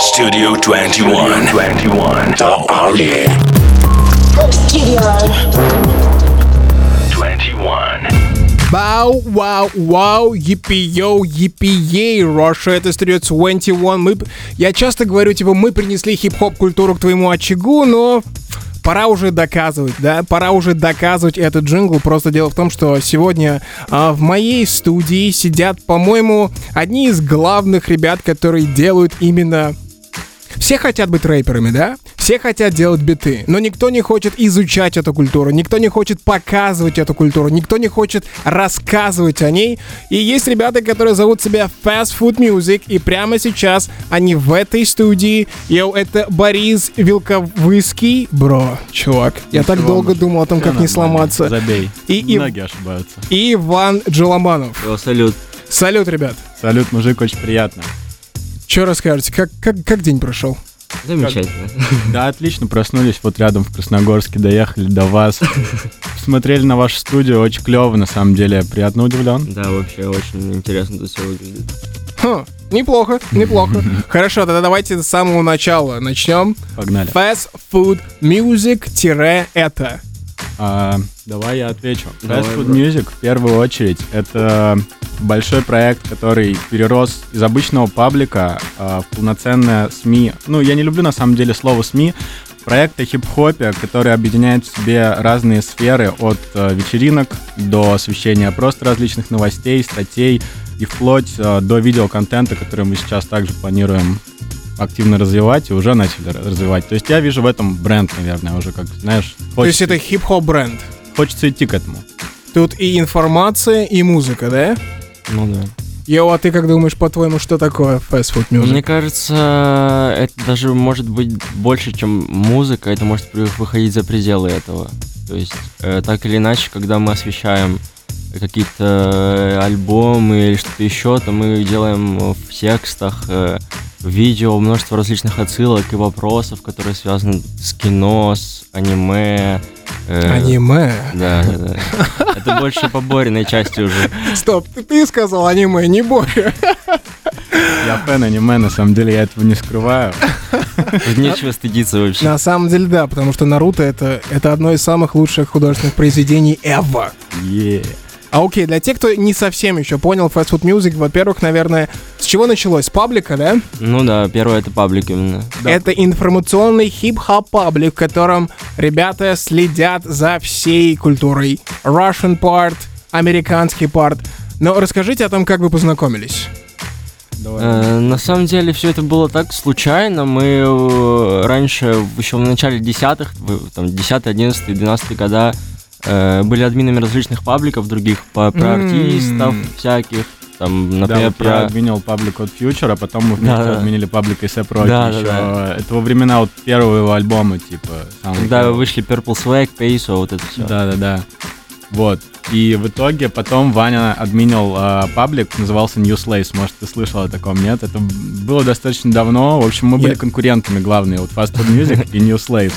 Studio 21. 21. The Army. Studio. 21. Бау, вау, вау, епи-йоу, епи-ей, Russia, это Studio 21. Мы, я часто говорю, типа, мы принесли хип-хоп культуру к твоему очагу, но пора уже доказывать, да, пора уже доказывать этот джингл. Просто дело в том, что сегодня а, в моей студии сидят, по-моему, одни из главных ребят, которые делают именно все хотят быть рэперами, да? Все хотят делать биты, но никто не хочет изучать эту культуру, никто не хочет показывать эту культуру, никто не хочет рассказывать о ней. И есть ребята, которые зовут себя Fast Food Music, и прямо сейчас они в этой студии. Йоу, это Борис Вилковыский. Бро, чувак, я так долго думал о том, как не сломаться. Забей. И, и, Многие ошибаются. и Иван Джеламанов. О, салют. Салют, ребят. Салют, мужик, очень приятно. Что расскажете? Как, как, как день прошел? Замечательно. Да, отлично, проснулись вот рядом в Красногорске, доехали до вас. Смотрели на вашу студию, очень клево, на самом деле, я приятно удивлен. Да, вообще очень интересно тут все выглядит. Хм, неплохо, неплохо. Хорошо, тогда давайте с самого начала начнем. Погнали. Fast Food Music-это. А, давай я отвечу. Давай, Fast Food. Music, в первую очередь, это большой проект, который перерос из обычного паблика а, в полноценное СМИ. Ну, я не люблю на самом деле слово СМИ. Проект о хип-хопе, который объединяет в себе разные сферы от э, вечеринок до освещения просто различных новостей, статей и вплоть э, до видеоконтента, который мы сейчас также планируем активно развивать и уже начали развивать. То есть я вижу в этом бренд, наверное, уже как, знаешь, То есть хочется, это хип-хоп бренд. хочется идти к этому. Тут и информация, и музыка, да? Ну да. Йоу, а ты как думаешь, по-твоему, что такое Fast Food Music? Мне кажется, это даже может быть больше, чем музыка, это может выходить за пределы этого. То есть, э, так или иначе, когда мы освещаем какие-то э, альбомы или что-то еще, то мы делаем в текстах, э, видео множество различных отсылок и вопросов, которые связаны с кино, с аниме. Э, Аниме. Да, да, да. Это больше по Бориной части уже. Стоп, ты, ты сказал аниме, не Боря. Я фэн аниме, на самом деле я этого не скрываю. Нечего стыдиться вообще. На самом деле, да, потому что Наруто это, это одно из самых лучших художественных произведений ever. Е. А окей, для тех, кто не совсем еще понял Fast Food Music, во-первых, наверное, с чего началось? С паблика, да? Ну да, первое это паблик именно. Это информационный хип-хоп паблик, в котором ребята следят за всей культурой. Russian part, американский part. Но расскажите о том, как вы познакомились. Давай. Э, на самом деле все это было так случайно. Мы э, раньше, еще в начале десятых, там 10, 11, 12 года э, были админами различных пабликов других, по, про артистов всяких. Там, Да, например, вот я про... админил паблик от Future, а потом мы вместе Да, да. админили паблик из Rocky Да, да, еще. да. Это во времена вот первого его альбома, типа. Когда первого. вышли Purple Swag, Peso, вот это все. Да-да-да. Вот. И в итоге потом Ваня админил э, паблик, назывался New Slaves. Может, ты слышал о таком, нет? Это было достаточно давно. В общем, мы были Я- конкурентами главные. Вот Fast Food Music и New Slaves.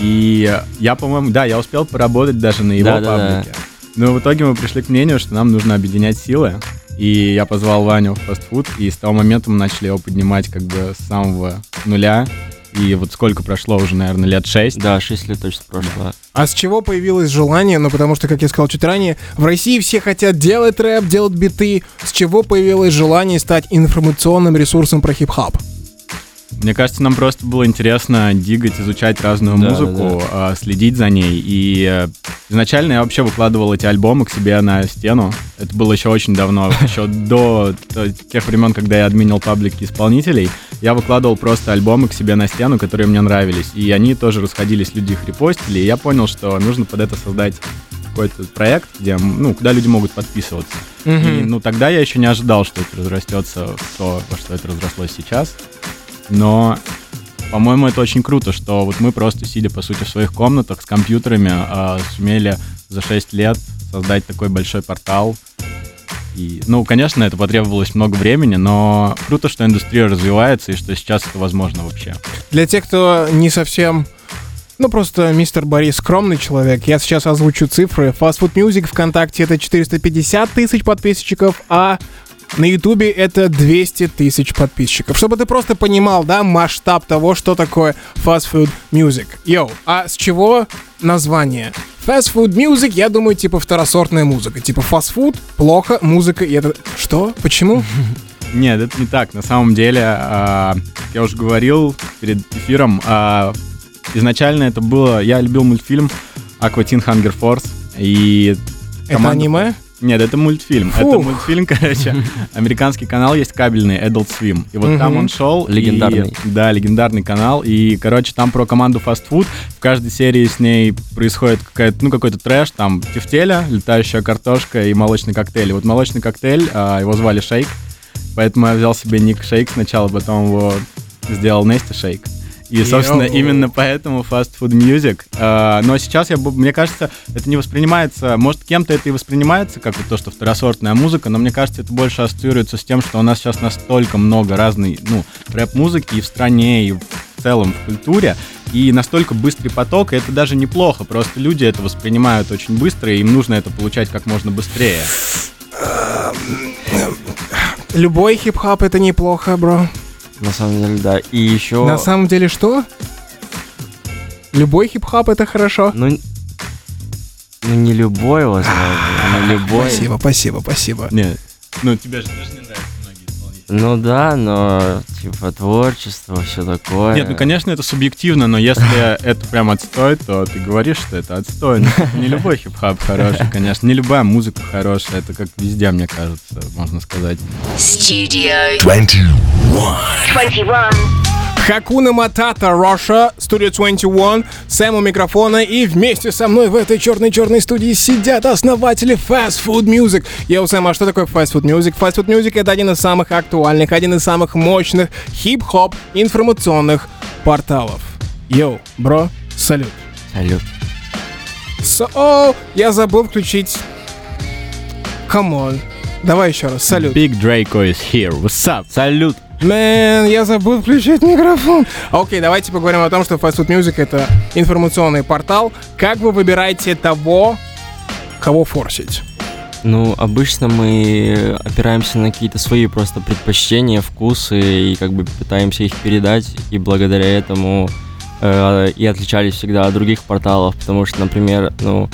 И я, по-моему, да, я успел поработать даже на его Да-да-да. паблике. Но в итоге мы пришли к мнению, что нам нужно объединять силы. И я позвал Ваню в фастфуд, и с того момента мы начали его поднимать как бы с самого нуля. И вот сколько прошло уже, наверное, лет шесть. Да, 6 лет точно прошло. А с чего появилось желание? Ну, потому что, как я сказал чуть ранее, в России все хотят делать рэп, делать биты. С чего появилось желание стать информационным ресурсом про хип-хоп? Мне кажется, нам просто было интересно дигать, изучать разную Да, музыку, а, следить за ней. И э, изначально я вообще выкладывал эти альбомы к себе на стену. Это было еще очень давно, еще до тех времен, когда я админил паблики исполнителей. Я выкладывал просто альбомы к себе на стену, которые мне нравились. И они тоже расходились, люди их репостили. И я понял, что нужно под это создать какой-то проект, где, ну, куда люди могут подписываться. И, ну, тогда я еще не ожидал, что это разрастется в то, во что это разрослось сейчас. Но, по-моему, это очень круто, что вот мы просто, сидя, по сути, в своих комнатах с компьютерами, а, сумели за 6 лет создать такой большой портал. И, ну, конечно, это потребовалось много времени, но круто, что индустрия развивается и что сейчас это возможно вообще. Для тех, кто не совсем... Ну, просто мистер Борис скромный человек. Я сейчас озвучу цифры. Fast Food Music ВКонтакте это 450 тысяч подписчиков, а на Ютубе это 200 тысяч подписчиков. Чтобы ты просто понимал, да, масштаб того, что такое fast food music. Йоу, а с чего название? Fast food music, я думаю, типа второсортная музыка. Типа фастфуд, плохо, музыка, и это... Что? Почему? Нет, это не так. На самом деле, а, я уже говорил перед эфиром, а, изначально это было... Я любил мультфильм Aqua Teen Hunger Force, и... Это аниме? Нет, это мультфильм. Фух. Это мультфильм, короче. Американский канал есть кабельный, Adult Swim. И вот там Мгм. он шел. и- Легендарный. да, легендарный канал. И, короче, там про команду фастфуд. В каждой серии с ней происходит какая-то, ну, какой-то трэш. Там тефтеля, летающая картошка и молочный коктейль. И вот молочный коктейль, а, его звали Шейк. Поэтому я взял себе ник Шейк сначала, потом его сделал Нести Шейк. И, собственно, именно поэтому fast food music. Но сейчас, я, мне кажется, это не воспринимается, может, кем-то это и воспринимается, как вот то, что второсортная музыка, но мне кажется, это больше ассоциируется с тем, что у нас сейчас настолько много разной, ну, рэп-музыки и в стране, и в целом в культуре, и настолько быстрый поток, и это даже неплохо, просто люди это воспринимают очень быстро, и им нужно это получать как можно быстрее. Любой хип-хоп это неплохо, бро. На самом деле, да. И еще... На самом деле что? Любой хип-хоп это хорошо. Ну, ну не любой, возможно, но любой. Спасибо, спасибо, спасибо. Нет, ну, тебе же тоже не. Ну да, но типа творчество, все такое. Нет, ну, конечно, это субъективно, но если это прям отстой, то ты говоришь, что это отстой. Ну, типа, не любой хип-хоп хороший, конечно, не любая музыка хорошая, это как везде, мне кажется, можно сказать. Studio 21. 21. Хакуна Матата, Russia, Studio 21, Сэм у микрофона, и вместе со мной в этой черной-черной студии сидят основатели Fast Food Music. Yo, Сэм, а что такое Fast Food Music? Fast Food Music — это один из самых актуальных, один из самых мощных хип-хоп информационных порталов. Yo, бро, салют. Салют. So, я забыл включить... Come on. Давай еще раз, салют. Big Draco is here, what's up? Салют. Мэн, я забыл включить микрофон. Окей, давайте поговорим о том, что Fast Food Music это информационный портал. Как вы выбираете того, кого форсить? Ну, обычно мы опираемся на какие-то свои просто предпочтения, вкусы и как бы пытаемся их передать, и благодаря этому э, и отличались всегда от других порталов, потому что, например, ну,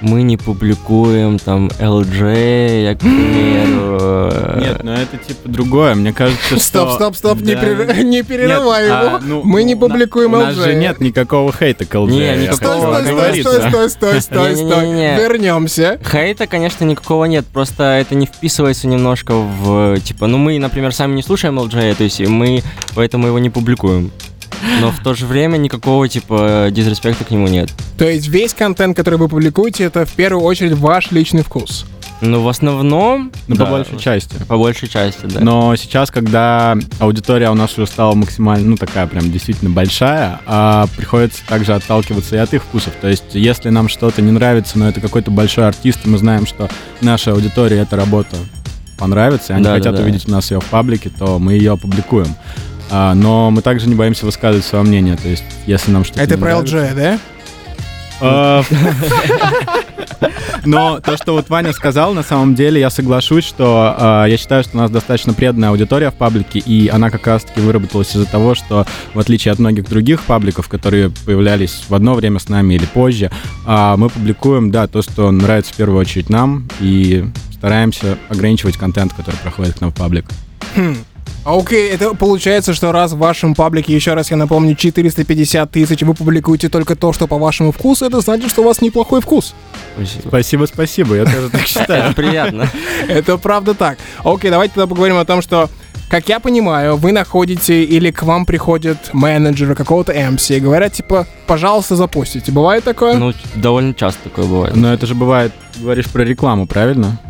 мы не публикуем там LJ, я, к примеру. Нет, ну это типа другое, мне кажется, что... Стоп, стоп, стоп, не, Да. перер- не перерывай Нет, его. а, ну, Мы не публикуем У нас LJ. же нет никакого хейта к LJ. Не, никакого. Стой, стой, стой, стой, стой, стой, стой. Вернемся. Хейта, конечно, никакого нет, просто это не вписывается немножко в, типа, ну мы, например, сами не слушаем LJ, то есть мы поэтому его не публикуем. Но в то же время никакого, типа, дизреспекта к нему нет. То есть весь контент, который вы публикуете, это в первую очередь ваш личный вкус. Ну, в основном... Ну, по да, большей части. По большей части, да. Но сейчас, когда аудитория у нас уже стала максимально, ну, такая прям действительно большая, а приходится также отталкиваться и от их вкусов. То есть, если нам что-то не нравится, но это какой-то большой артист, и мы знаем, что нашей аудитории эта работа понравится, и они Да, да, хотят да. увидеть у нас ее в паблике, то мы ее опубликуем. А, но мы также не боимся высказывать свое мнение. То есть, если нам что-то Это про LJ, да? А, Но то, что вот Ваня сказал, на самом деле я соглашусь, что а, я считаю, что у нас достаточно преданная аудитория в паблике, и она как раз-таки выработалась из-за того, что в отличие от многих других пабликов, которые появлялись в одно время с нами или позже, а, мы публикуем, да, то, что нравится в первую очередь нам, и стараемся ограничивать контент, который проходит к нам в паблик. А Окей, это получается, что раз в вашем паблике, еще раз я напомню, 450 тысяч, вы публикуете только то, что по вашему вкусу, это значит, что у вас неплохой вкус. Спасибо. Спасибо, спасибо, я тоже так считаю. Это приятно. Это правда так. Окей, давайте тогда поговорим о том, что, как я понимаю, вы находите или к вам приходят менеджеры какого-то MC и говорят, типа, пожалуйста, запустите. Бывает такое? Ну, довольно часто такое бывает. Но это же бывает, говоришь про рекламу, правильно?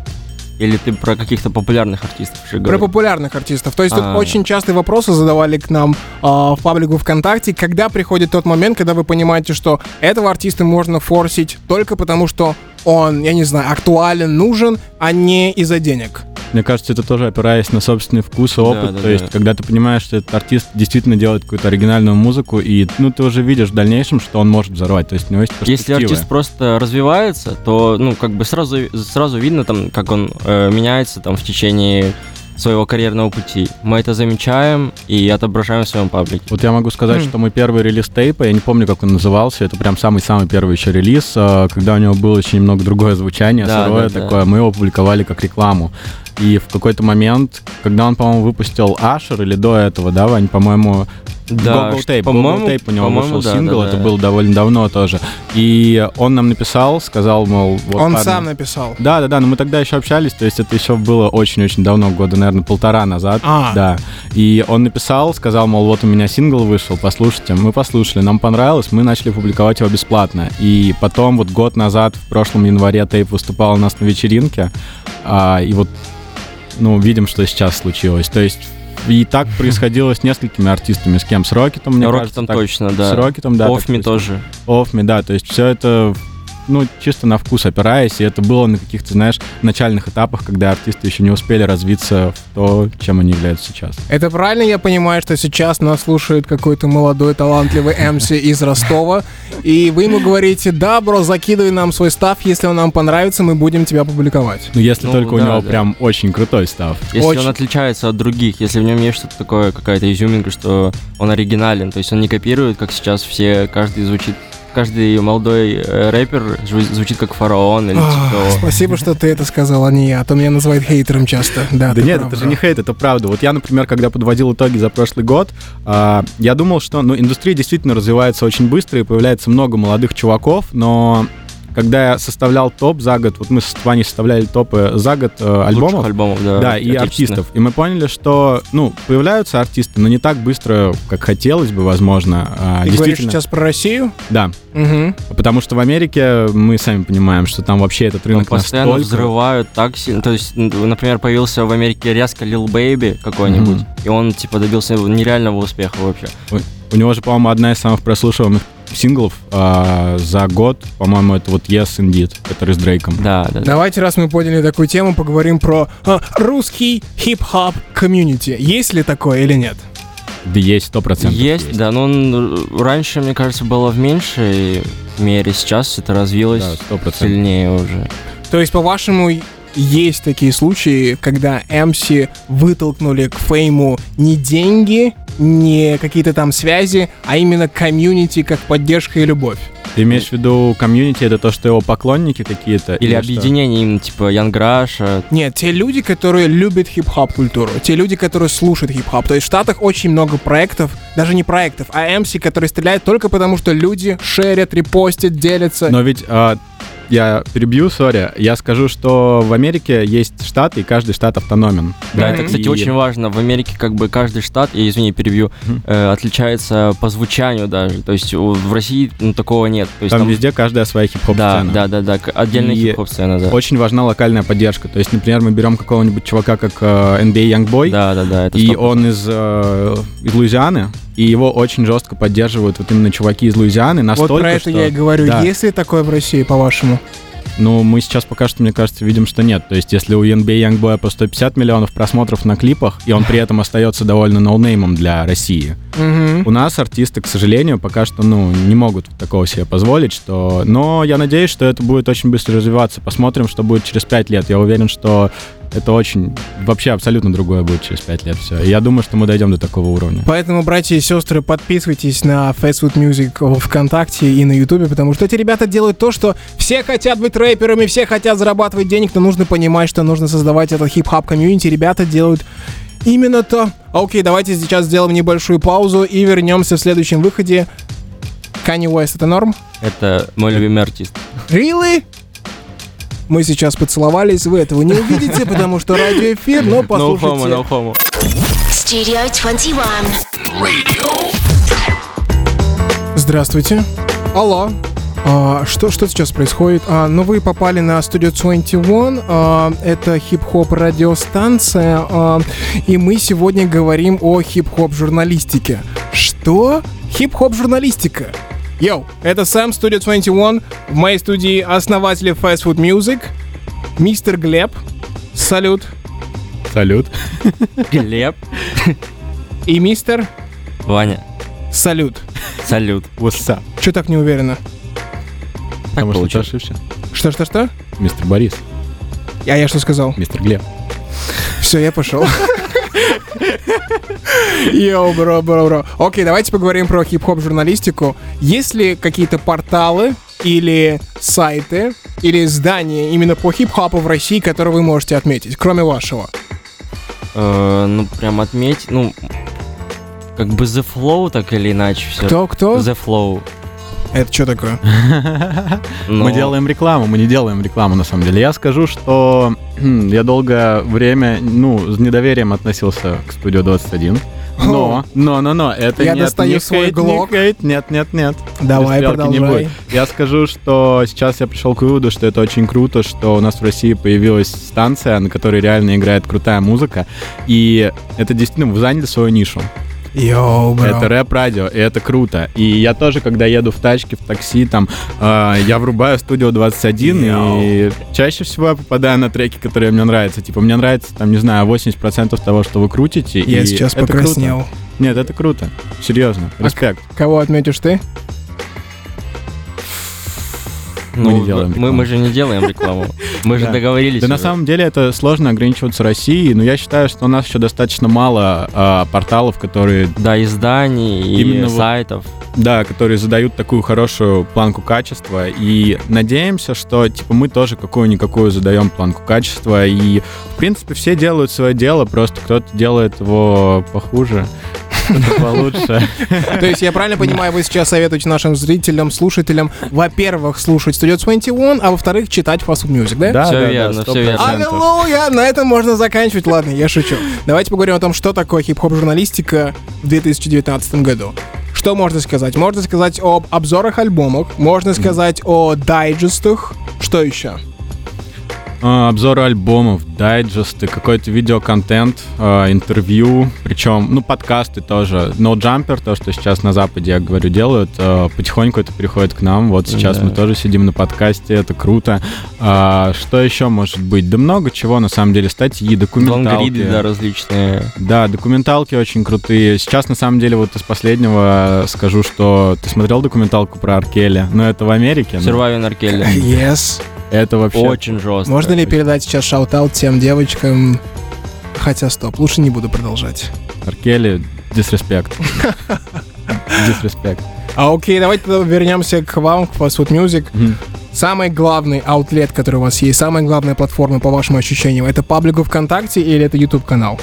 Или ты про каких-то популярных артистов уже Про говоришь? популярных артистов. То есть тут А. очень частые вопросы задавали к нам а, в паблику ВКонтакте, когда приходит тот момент, когда вы понимаете, что этого артиста можно форсить только потому, что он, я не знаю, актуален, нужен, а не из-за денег. Мне кажется, это тоже опираясь на собственный вкус и опыт. да, То есть, да. когда ты понимаешь, что этот артист действительно делает какую-то оригинальную музыку, и ну ты уже видишь в дальнейшем, что он может взорвать. То есть у него есть Если артист просто развивается, то, ну, как бы сразу, сразу видно, там, как он э, меняется там в течение своего карьерного пути. Мы это замечаем и отображаем в своем паблике. Вот я могу сказать, Хм. что мой первый релиз тейпа, я не помню, как он назывался, это прям самый-самый первый еще релиз, э, когда у него было очень немного другое звучание, Да, сырое да, да. такое, мы его публиковали как рекламу. И в какой-то момент, когда он, по-моему, выпустил Ашер или до этого, да, Вань, по-моему, Да, Google Tape, по-моему- Google Tape у него по-моему, вышел да, сингл, да, это да. было довольно давно тоже. И он нам написал, сказал, мол, вот Он парни, сам написал. Да, да, да, но мы тогда еще общались, то есть это еще было очень-очень давно, года, наверное, полтора назад. А. Да. И он написал, сказал, мол, вот у меня сингл вышел, послушайте. Мы послушали, нам понравилось, мы начали публиковать его бесплатно. И потом вот год назад, в прошлом январе, Тейп выступал у нас на вечеринке, а, и вот, ну, видим, что сейчас случилось. То есть и так происходило с несколькими артистами, с кем? С Рокетом, мне кажется. Рокетом точно, да. С Рокетом, да. Офми тоже. Офми, да, то есть все это ну, чисто на вкус опираясь, и это было на каких-то, знаешь, начальных этапах, когда артисты еще не успели развиться в то, чем они являются сейчас. Это правильно я понимаю, что сейчас нас слушает какой-то молодой талантливый МС из Ростова, и вы ему говорите, да, бро, закидывай нам свой став, если он нам понравится, мы будем тебя публиковать. Ну, если Ну, только у да, него да. прям очень крутой став. Если Очень. он отличается от других, если в нем есть что-то такое, какая-то изюминка, что он оригинален, то есть он не копирует, как сейчас все, каждый звучит, каждый молодой э, рэпер зву- звучит как фараон или типа того. Спасибо, что ты это сказал, а не я, а то меня называют хейтером часто. Да, Да нет, прав, это же не хейт, это правда. Вот я, например, когда подводил итоги за прошлый год, а, я думал, что ну, индустрия действительно развивается очень быстро и появляется много молодых чуваков, но когда я составлял топ за год, вот мы с Ваней составляли топы за год э, альбомов, Лучших альбомов, да. Да, и артистов. И мы поняли, что, ну, появляются артисты, но не так быстро, как хотелось бы, возможно. А, Ты говоришь действительно, сейчас про Россию? да. Угу. Потому что в Америке мы сами понимаем, что там вообще этот Там рынок постоянно настолько... взрывают так сильно. То есть, например, появился в Америке резко Lil Baby какой-нибудь, Мгм. и он, типа, добился нереального успеха вообще. У него же, по-моему, одна из самых прослушиваемых синглов а, за год, по-моему, это вот Yes Indeed, который с Дрейком. Да, да, да. Давайте, раз мы подняли такую тему, поговорим про а, русский хип-хоп комьюнити. Есть ли такое или нет? Да есть, сто процентов Есть, да, но он раньше, мне кажется, было в меньшей мере, сейчас это развилось Да, сто процентов. сильнее уже. То есть, по-вашему, есть такие случаи, когда MC вытолкнули к фейму не деньги, не какие-то там связи, а именно комьюнити как поддержка и любовь. Ты имеешь в виду комьюнити, это то, что его поклонники какие-то? Или что? объединение именно, типа, Young Russia. Нет, те люди, которые любят хип-хоп культуру, те люди, которые слушают хип-хоп. То есть в Штатах очень много проектов, даже не проектов, а MC, которые стреляют только потому, что люди шерят, репостят, делятся. Но ведь а, я перебью, sorry, я скажу, что в Америке есть штаты, и каждый штат автономен. Да, Мгм. это, кстати, И- очень важно. В Америке как бы каждый штат, я извини, перебью, э, отличается по звучанию даже. То есть в России ну, такого нет. То есть Там, везде каждая своя хип-хоп Да, сцена. да, да, да, отдельная И хип-хоп сцена, да. Очень важна локальная поддержка. То есть, например, мы берем какого-нибудь чувака, как э, NBA Youngboy, Да, да, да, это и 100%. он из, э, из Луизианы, и его очень жестко поддерживают вот именно чуваки из Луизианы настолько, вот про это что... я и говорю. Да. Есть ли такое в России, по-вашему? Ну, мы сейчас пока что, мне кажется, видим, что нет. То есть, если у NBA Youngboy по 150 миллионов просмотров на клипах, и он при этом остается довольно ноунеймом для России, Мгм. у нас артисты, к сожалению, пока что, ну, не могут такого себе позволить, что... Но я надеюсь, что это будет очень быстро развиваться. Посмотрим, что будет через пять лет. Я уверен, что это очень... Вообще абсолютно другое будет через пять лет все. И я думаю, что мы дойдем до такого уровня. Поэтому, братья и сестры, подписывайтесь на Fast Food Music в ВКонтакте и на Ютубе, потому что эти ребята делают то, что все хотят быть рэперами, все хотят зарабатывать денег, но нужно понимать, что нужно создавать этот хип-хоп комьюнити. Ребята делают именно то. Окей, давайте сейчас сделаем небольшую паузу и вернемся в следующем выходе. Kanye West, это норм? Это мой любимый артист. Really? Мы сейчас поцеловались, вы этого не увидите, потому что радиоэфир, но No послушайте. homo, no homo. Studio 21. Radio. Здравствуйте. Алло. А, что, что сейчас происходит? А, ну, вы попали на Studio 21. а, это хип-хоп радиостанция. а, и мы сегодня говорим о хип-хоп журналистике. Что? Хип-хоп журналистика. Yo, это Сэм, Studio 21. В моей студии основатели Fast Food Music. Мистер Глеб. Салют. Салют. Глеб, И мистер Ваня, Салют. салют. What's up? Че так не уверенно? Потому что ты ошибся. Что-что-что? Мистер Борис, А я что сказал? мистер Глеб. Все, Все, я пошел. Йоу, бро, бро, бро. Окей, давайте поговорим про хип-хоп журналистику. Есть ли какие-то порталы или сайты или издания именно по хип-хопу в России, которые вы можете отметить, кроме вашего? Э, ну, прям отметить, ну, как бы The Flow, так или иначе все. Кто-кто? The Flow. Это что такое? Но- Мы делаем рекламу, мы не делаем рекламу на самом деле. Я скажу, что я долгое время, ну, с недоверием относился к студию 21. Но, но, но, но, это Я нет, достаю не свой хейт, не глок. хейт, нет, нет, нет. Давай, стрелки не продолжай. будет. Я скажу, что сейчас я пришел к выводу, что это очень круто, что у нас в России появилась станция, на которой реально играет крутая музыка. И это действительно, вы заняли свою нишу. Yo, бро. Это рэп-радио, и это круто. И я тоже, когда еду в тачке, в такси, там, э, я врубаю студио 21, и чаще всего я попадаю на треки, которые мне нравятся. Типа, мне нравится, там, не знаю, 80% того, что вы крутите. Я и сейчас это покраснел. Круто. Нет, это круто. Серьезно. Респект. Кого отметишь ты? Ну, Мы не делаем мы, рекламу. мы же не делаем рекламу. Мы же договорились. Да на самом деле это сложно ограничиваться Россией, но я считаю, что у нас еще достаточно мало а, порталов, которые Да, изданий и сайтов. Да, которые задают такую хорошую планку качества. И надеемся, что типа мы тоже какую-никакую задаем планку качества. И, в принципе, все делают свое дело, просто кто-то делает его похуже, получше. То есть я правильно понимаю, вы сейчас советуете нашим зрителям, слушателям, во-первых, слушать Studio 21, а во-вторых, читать Fast Food Music, да? Да, да, верно, 100%. верно. Аллилуйя! На этом можно заканчивать. Ладно, я шучу. Давайте поговорим о том, что такое хип-хоп журналистика в 2019 году. Что можно сказать? Можно сказать об обзорах альбомов, можно сказать о дайджестах. Что еще? А, Обзоры альбомов, дайджесты, какой-то видеоконтент, а, интервью, причем, ну, подкасты тоже. No Jumper, то, что сейчас на Западе, я говорю, делают, а, потихоньку это приходит к нам. Вот сейчас Да. мы тоже сидим на подкасте, это круто. Что еще может быть? Да много чего, на самом деле, статьи, документалки. Лонгриды, да, различные. Да, документалки очень крутые. Сейчас, на самом деле, вот из последнего скажу, что ты смотрел документалку про Аркеля? Ну, это в Америке. R. Kelly. Yes. Это вообще... Очень жестко. Можно ли передать сейчас shout-out тем девочкам? Хотя стоп, лучше не буду продолжать. R. Kelly, disrespect. Disrespect. А окей, давайте вернемся к вам, к Fast Food Music. Самый главный аутлет, который у вас есть, самая главная платформа, по вашим ощущениям, это паблик ВКонтакте или это YouTube канал?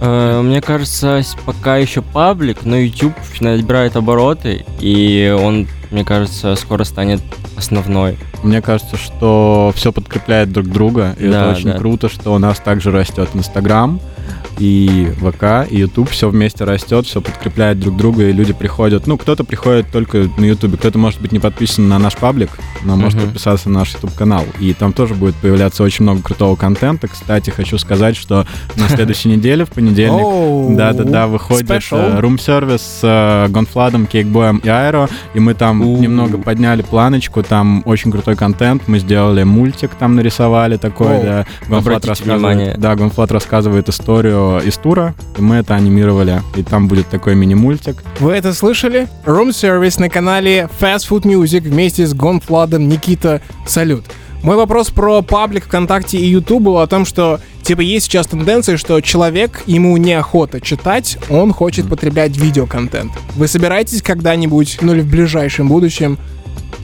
Э, Мне кажется, пока еще паблик, но YouTube набирает обороты, и он, мне кажется, скоро станет основной. Мне кажется, что все подкрепляет друг друга, и Да, это очень да. круто, что у нас также растет Инстаграм и ВК, и Ютуб, все вместе растет, все подкрепляет друг друга, и люди приходят. Ну, кто-то приходит только на Ютубе, кто-то может быть не подписан на наш паблик, но может Мгм. подписаться на наш Ютуб канал. И там тоже будет появляться очень много крутого контента. Кстати, хочу сказать, что на следующей неделе, в понедельник. Да-да-да, выходит э, Room Service с Гонфладом, Кейкбоем и IROH, и мы там немного подняли планочку, там очень крутой контент, мы сделали мультик, там нарисовали такой, да. Гонфлад рассказывает, да, Гонфлад рассказывает историю из тура, и мы это анимировали, и там будет такой мини-мультик. Вы это слышали? Room Service на канале Fast Food Music вместе с Гонфладом Никита Салют. Мой вопрос про паблик ВКонтакте и YouTube был о том, что типа есть сейчас тенденция, что человек, ему неохота читать, он хочет потреблять видеоконтент. Вы собираетесь когда-нибудь, ну или в ближайшем будущем,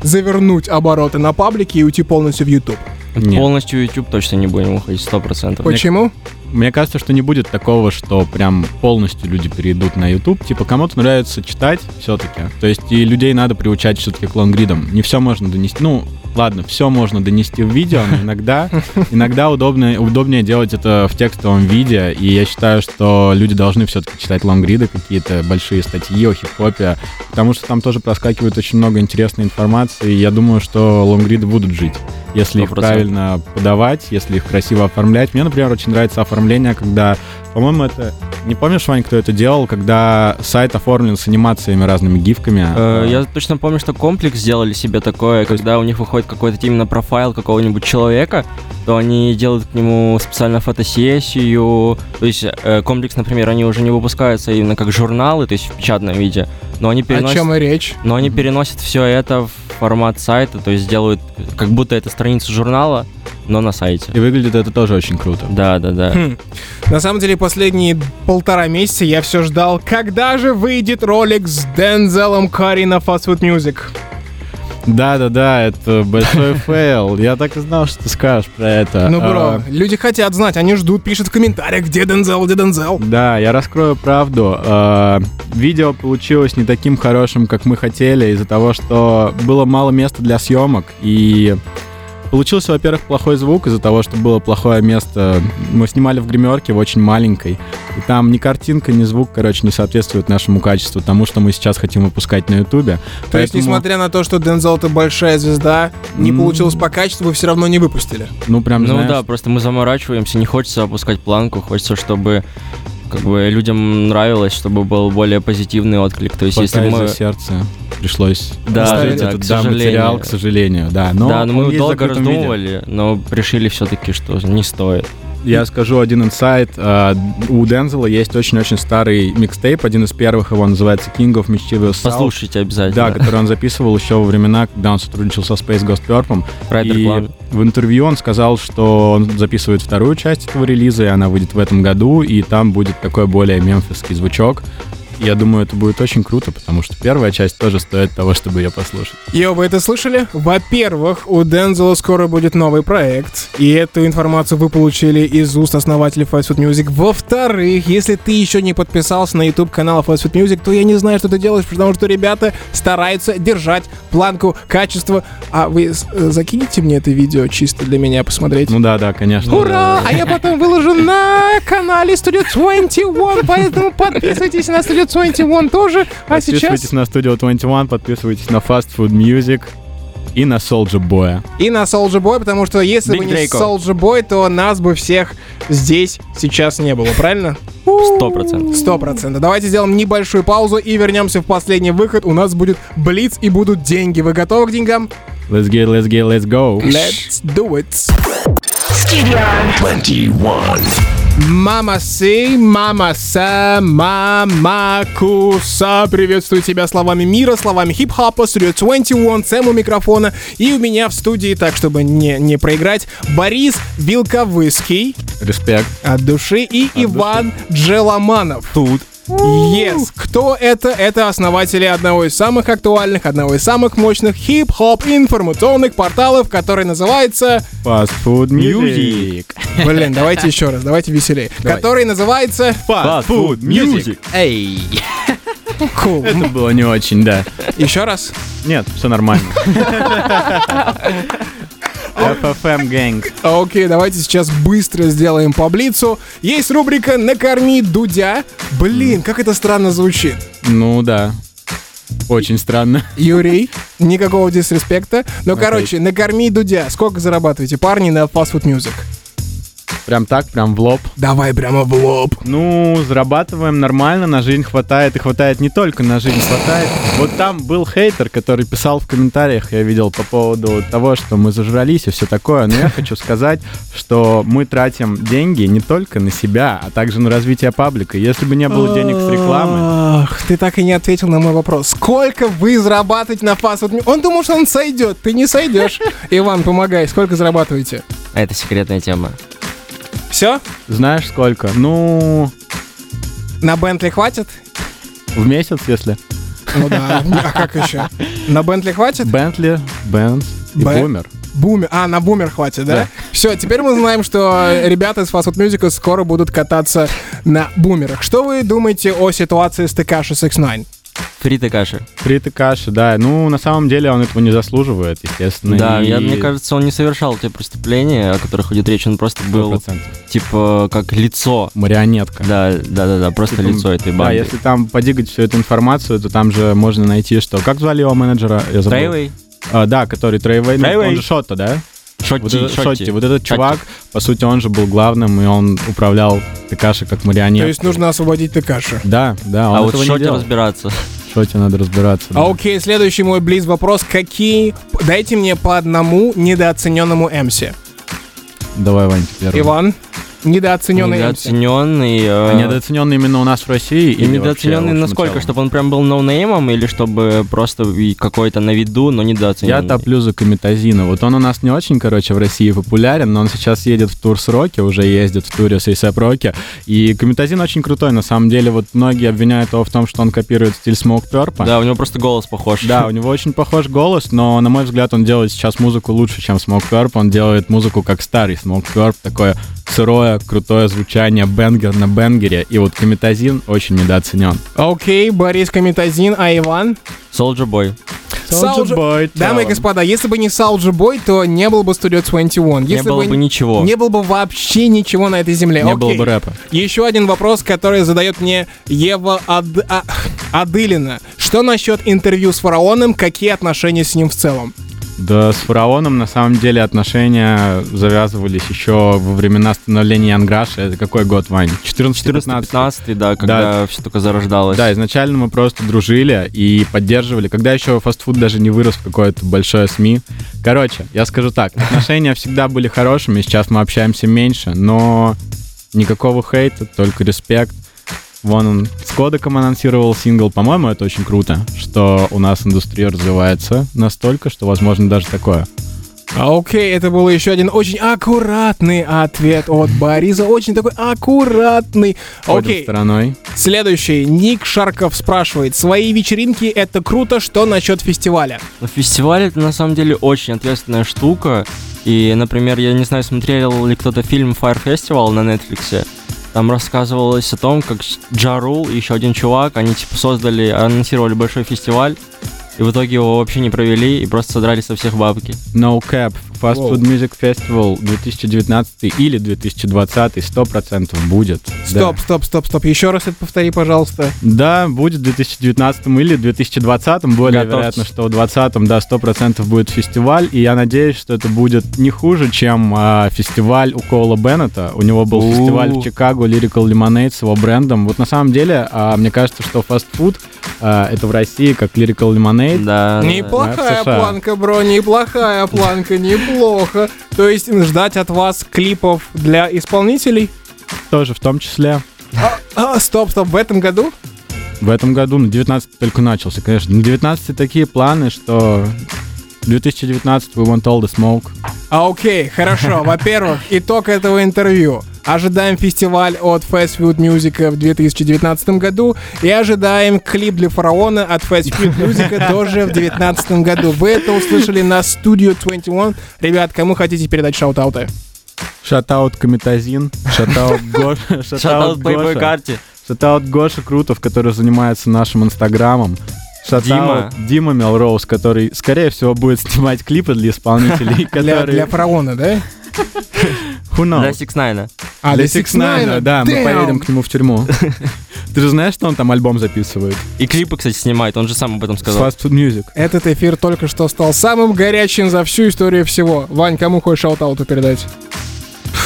завернуть обороты на паблике и уйти полностью в YouTube? Нет. Полностью YouTube точно не будем уходить, сто процентов. Почему? Мне кажется, что не будет такого, что прям полностью люди перейдут на YouTube. Типа, кому-то нравится читать все-таки. То есть и людей надо приучать все-таки к лонгридам. Не все можно донести. Ну, ладно, все можно донести в видео, но иногда, иногда удобно, удобнее делать это в текстовом виде. И я считаю, что люди должны все-таки читать лонгриды, какие-то большие статьи о хип-хопе, потому что там тоже проскакивает очень много интересной информации. И я думаю, что лонгриды будут жить если их 100%. правильно подавать, если их красиво оформлять. Мне, например, очень нравится оформление, когда, по-моему, это... Не помнишь, Вань, кто это делал, когда сайт оформлен с анимациями разными гифками? Э, Я точно помню, что комплекс сделали себе такое, когда у них выходит какой-то именно профайл какого-нибудь человека, то они делают к нему специально фотосессию. То есть э, комплекс, например, они уже не выпускаются именно как журналы, то есть в печатном виде, но они О переносят, чем и речь? но они переносят все это в формат сайта, то есть делают как будто это страница журнала, но на сайте. И выглядит это тоже очень круто. Да, да, да. Хм. На самом деле, последние полтора месяца я все ждал, когда же выйдет ролик с Дензелом Карри на Fast Food Music. Да-да-да, это большой фейл. Я так и знал, что ты скажешь про это. Ну, бро, А, люди хотят знать, они ждут, пишут в комментариях, где Дензел, где Дензел. Да, я раскрою правду. А, Видео получилось не таким хорошим, как мы хотели, из-за того, что было мало места для съемок, и получился, во-первых, плохой звук из-за того, что было плохое место. Мы снимали в гримерке в очень маленькой, и там ни картинка, ни звук, короче, не соответствуют нашему качеству, тому, что мы сейчас хотим выпускать на Ютубе. То есть, несмотря на то, что Дензел это большая звезда, не М. получилось по качеству, вы все равно не выпустили. Ну, прям, Ну знаешь, да, просто мы заморачиваемся, не хочется опускать планку, хочется, чтобы как бы людям нравилось, чтобы был более позитивный отклик. То есть, если пока мы... из-за сердца пришлось Да, оставить да, этот да, материал, к сожалению, да. Но да, но мы долго закрытом виде. раздумывали, но решили все-таки, что не стоит. Я скажу один инсайт. А, У Дензела есть очень-очень старый микстейп, один из первых его называется King of Mischievous South. Послушайте обязательно. Да, который он записывал еще во времена, когда он сотрудничал со Space Ghost Purple. Райдер И в интервью он сказал, что он записывает вторую часть этого релиза, и она выйдет в этом году, и там будет такой более мемфисский звучок. Я думаю, это будет очень круто, потому что первая часть тоже стоит того, чтобы ее послушать. Йо, вы это слышали? Во-первых, у Дензела скоро будет новый проект, и эту информацию вы получили из уст основателей Fast Food Music. Во-вторых, если ты еще не подписался на YouTube канал Fast Food Music, то я не знаю, что ты делаешь, потому что ребята стараются держать планку качества. А вы э, закинете мне это видео чисто для меня посмотреть? Ну да, да, конечно. Ура! А я потом выложу на канале Studio 21, поэтому подписывайтесь на Studio 21 тоже. А Подписывайтесь сейчас на Studio 21, подписывайтесь на Fast Food Music и на Soldier Boy. и на Soldier Boy, потому что если Big бы не Draco. Soldier Boy, то нас бы всех здесь сейчас не было, правильно? Сто процентов. Сто процентов. Давайте сделаем небольшую паузу и вернемся в последний выход. У нас будет Блиц и будут деньги. Вы готовы к деньгам? Let's get, let's get, let's go. Let's do it. Studio 21. Мама Сей, Мама Са, Мама Куса. Приветствую тебя словами мира, словами хип-хопа, Studio 21, Сэм у микрофона. И у меня в студии, так чтобы не, не проиграть, Борис Вилковыский Респект. от души и Иван Джеламанов. Тут. Yes. Кто это? Это основатели одного из самых актуальных, одного из самых мощных хип-хоп информационных порталов, который называется... Fast Food Music. Блин, давайте еще раз, давайте веселее. Давай. Который называется... Fast Food Music. Эй! Cool. Это было не очень, да. Еще раз. Нет, все нормально. FFM Gang. Окей, давайте сейчас быстро сделаем по блицу. Есть рубрика «Накорми Дудя». Блин, как это странно звучит. Ну да. Очень странно. Юрий, никакого дисреспекта. Но, Окей. короче, «Накорми Дудя». Сколько зарабатываете, парни, на Fast Food Music? Прям так, прям в лоб. Давай прямо в лоб. Ну, зарабатываем нормально, на жизнь хватает. И хватает не только на жизнь, хватает. Вот там был хейтер, который писал в комментариях, я видел по поводу того, что мы зажрались и все такое. Но я хочу сказать, что мы тратим деньги не только на себя, а также на развитие паблика. Если бы не было денег с рекламы, Ах, ты так и не ответил на мой вопрос. Сколько вы зарабатываете на Music? Он думал, что он сойдет. Ты не сойдешь. Иван, помогай. Сколько зарабатываете? А это секретная тема. Все? знаешь сколько? Ну, На Бентли хватит? в месяц, если. Ну да. А как еще? На Бентли хватит? Бентли, Бенц и Б- Бумер. Бумер. А, на бумер хватит, да? Да. Все, теперь мы знаем, что ребята из Fast Food Music скоро будут кататься на бумерах. Что вы думаете о ситуации с Текаши 69? Фрита каши. Фриты каши, да. Ну, на самом деле он этого не заслуживает, естественно. Да, и я, мне кажется, он не совершал те преступления, о которых ходит речь, он просто был, 100%. типа, как лицо. Марионетка. Да, да, да, да, просто Типа, лицо этой Да, банды. если там подигать всю эту информацию, то там же можно найти, что... Как звали его менеджера? Я забыл. Трейвей? А, да, который Трейвей. ну, Трейвей. он же Шотто, да? Шотти, Вот этот, Шотти. Шотти. Вот этот Шотти. чувак, по сути, он же был главным, и он управлял Текаши как марионетка. То есть нужно освободить Текаши. Да, да, он А вот Шотти разбираться. Шотти надо разбираться. да. А окей, следующий мой блиц-вопрос. Какие... Дайте мне по одному недооцененному MC. Давай, Вань, первый. Иван, Недооцененный. Недооцененный. э, А недооцененный именно у нас в России? И недооцененный вообще, насколько? Чтобы он прям был ноунеймом или чтобы просто какой-то на виду, но Я недооцененный? топлю за Комитазина. Вот он у нас не очень, короче, в России популярен, но он сейчас едет в тур с Роки, уже ездит в туре с ASAP Роки. И Комитазин очень крутой, на самом деле. Вот многие обвиняют его в том, что он копирует стиль Smoke Purp. Да, у него просто голос похож. Да, у него очень похож голос, но, на мой взгляд, он делает сейчас музыку лучше, чем Smoke Purp. Он делает музыку как старый Smoke Purp, такое сырое, крутое звучание, бенгер на бенгере. И вот Комитазин очень недооценен. Окей, Борис Комитазин, а Иван? Soldier Boy. Soulja- Boy, Дамы и господа, если бы не Soulja Boy, то не было бы Studio 21. Не Если было бы ничего. Не было бы вообще ничего на этой земле. Не было Окей. бы рэпа. Еще один вопрос, который задает мне Ева Ад- а- Адылина. Что насчет интервью с фараоном? Какие отношения с ним в целом? Да, с фараоном на самом деле отношения завязывались еще во времена становления Янграша. Это какой год, Вань? 14-15? 14-15, да, когда все только зарождалось. Да, изначально мы просто дружили и поддерживали, когда еще фастфуд даже не вырос в какое-то большое СМИ. Короче, я скажу так, отношения всегда были хорошими, сейчас мы общаемся меньше, но никакого хейта, только респект. Вон он с кодеком анонсировал сингл. По-моему, это очень круто, что у нас индустрия развивается настолько, что возможно даже такое. А, Окей, это был еще один очень аккуратный ответ от Бориса. Очень такой аккуратный. Окей, стороной. следующий. Ник Шарков спрашивает. Свои вечеринки — это круто, что насчет фестиваля? Фестиваль это на самом деле очень ответственная штука. И, например, я не знаю, смотрел ли кто-то фильм Fire Festival на Netflix. Там рассказывалось о том, как Джарул и еще один чувак, они типа создали, анонсировали большой фестиваль, и в итоге его вообще не провели и просто содрали со всех бабки. No Cap Fast. Food Music Festival 2019 или 2020 100% будет. Стоп, стоп, стоп, стоп. Еще раз это повтори, пожалуйста. Да. да, будет в 2019 или 2020, более Готовьтесь. вероятно, что в 2020, да, 100% будет фестиваль, и я надеюсь, что это будет не хуже, чем а, фестиваль у Коула Беннета. У него был У. фестиваль в Чикаго Lyrical Lemonade с его брендом. Вот на самом деле, а, мне кажется, что фастфуд а, это в России как Lyrical Lemonade. Да. да. Неплохая планка, бро, неплохая планка, неплохо. То есть ждать от вас клипов для исполнителей? Тоже в том числе. А, стоп, стоп, в этом году? В этом году, на 19 только начался, конечно. На 19 такие планы, что 2019 we want all the smoke. А, окей, хорошо. Во-первых, итог этого интервью. Ожидаем фестиваль от Fast Food Music в 2019 году и ожидаем клип для фараона от Fast Food Music тоже в 2019 году. Вы это услышали на Studio 21. Ребят, кому хотите передать шаут-ауты? Шатаут Комитазин, шатаут Гоша, Шатаут Гоша. карте. Шатаут Гоша Крутов, который занимается нашим инстаграмом. Шатаут Дима Мелроуз, который, скорее всего, будет снимать клипы для исполнителей, Для, которые... для фараона, да? Who knows? Для Six Nine. А, Для Six Nine, да, мы Damn. поедем к нему в тюрьму. Ты же знаешь, что он там альбом записывает? И клипы, кстати, снимает, он же сам об этом сказал. Fast Food Music. Этот эфир только что стал самым горячим за всю историю всего. Вань, кому хочешь шаут-ауту передать?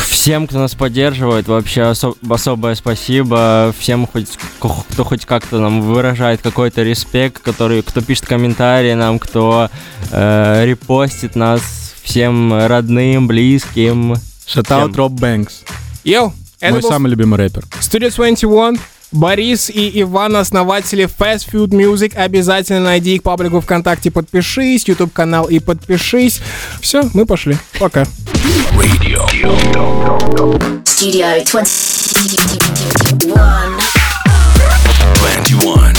Всем, кто нас поддерживает, вообще осо- особое спасибо. Всем, хоть, кто хоть как-то нам выражает какой-то респект, который, кто пишет комментарии нам, кто э, репостит нас, всем родным, близким. Шатаут. Роб Бэнкс. Йоу, это Мой был самый любимый рэпер. Studio 21, Борис и Иван, основатели Fast Food Music. Обязательно найди их паблику ВКонтакте, подпишись, YouTube канал и подпишись. Все, мы пошли. Пока. Radio. Studio 21. 21.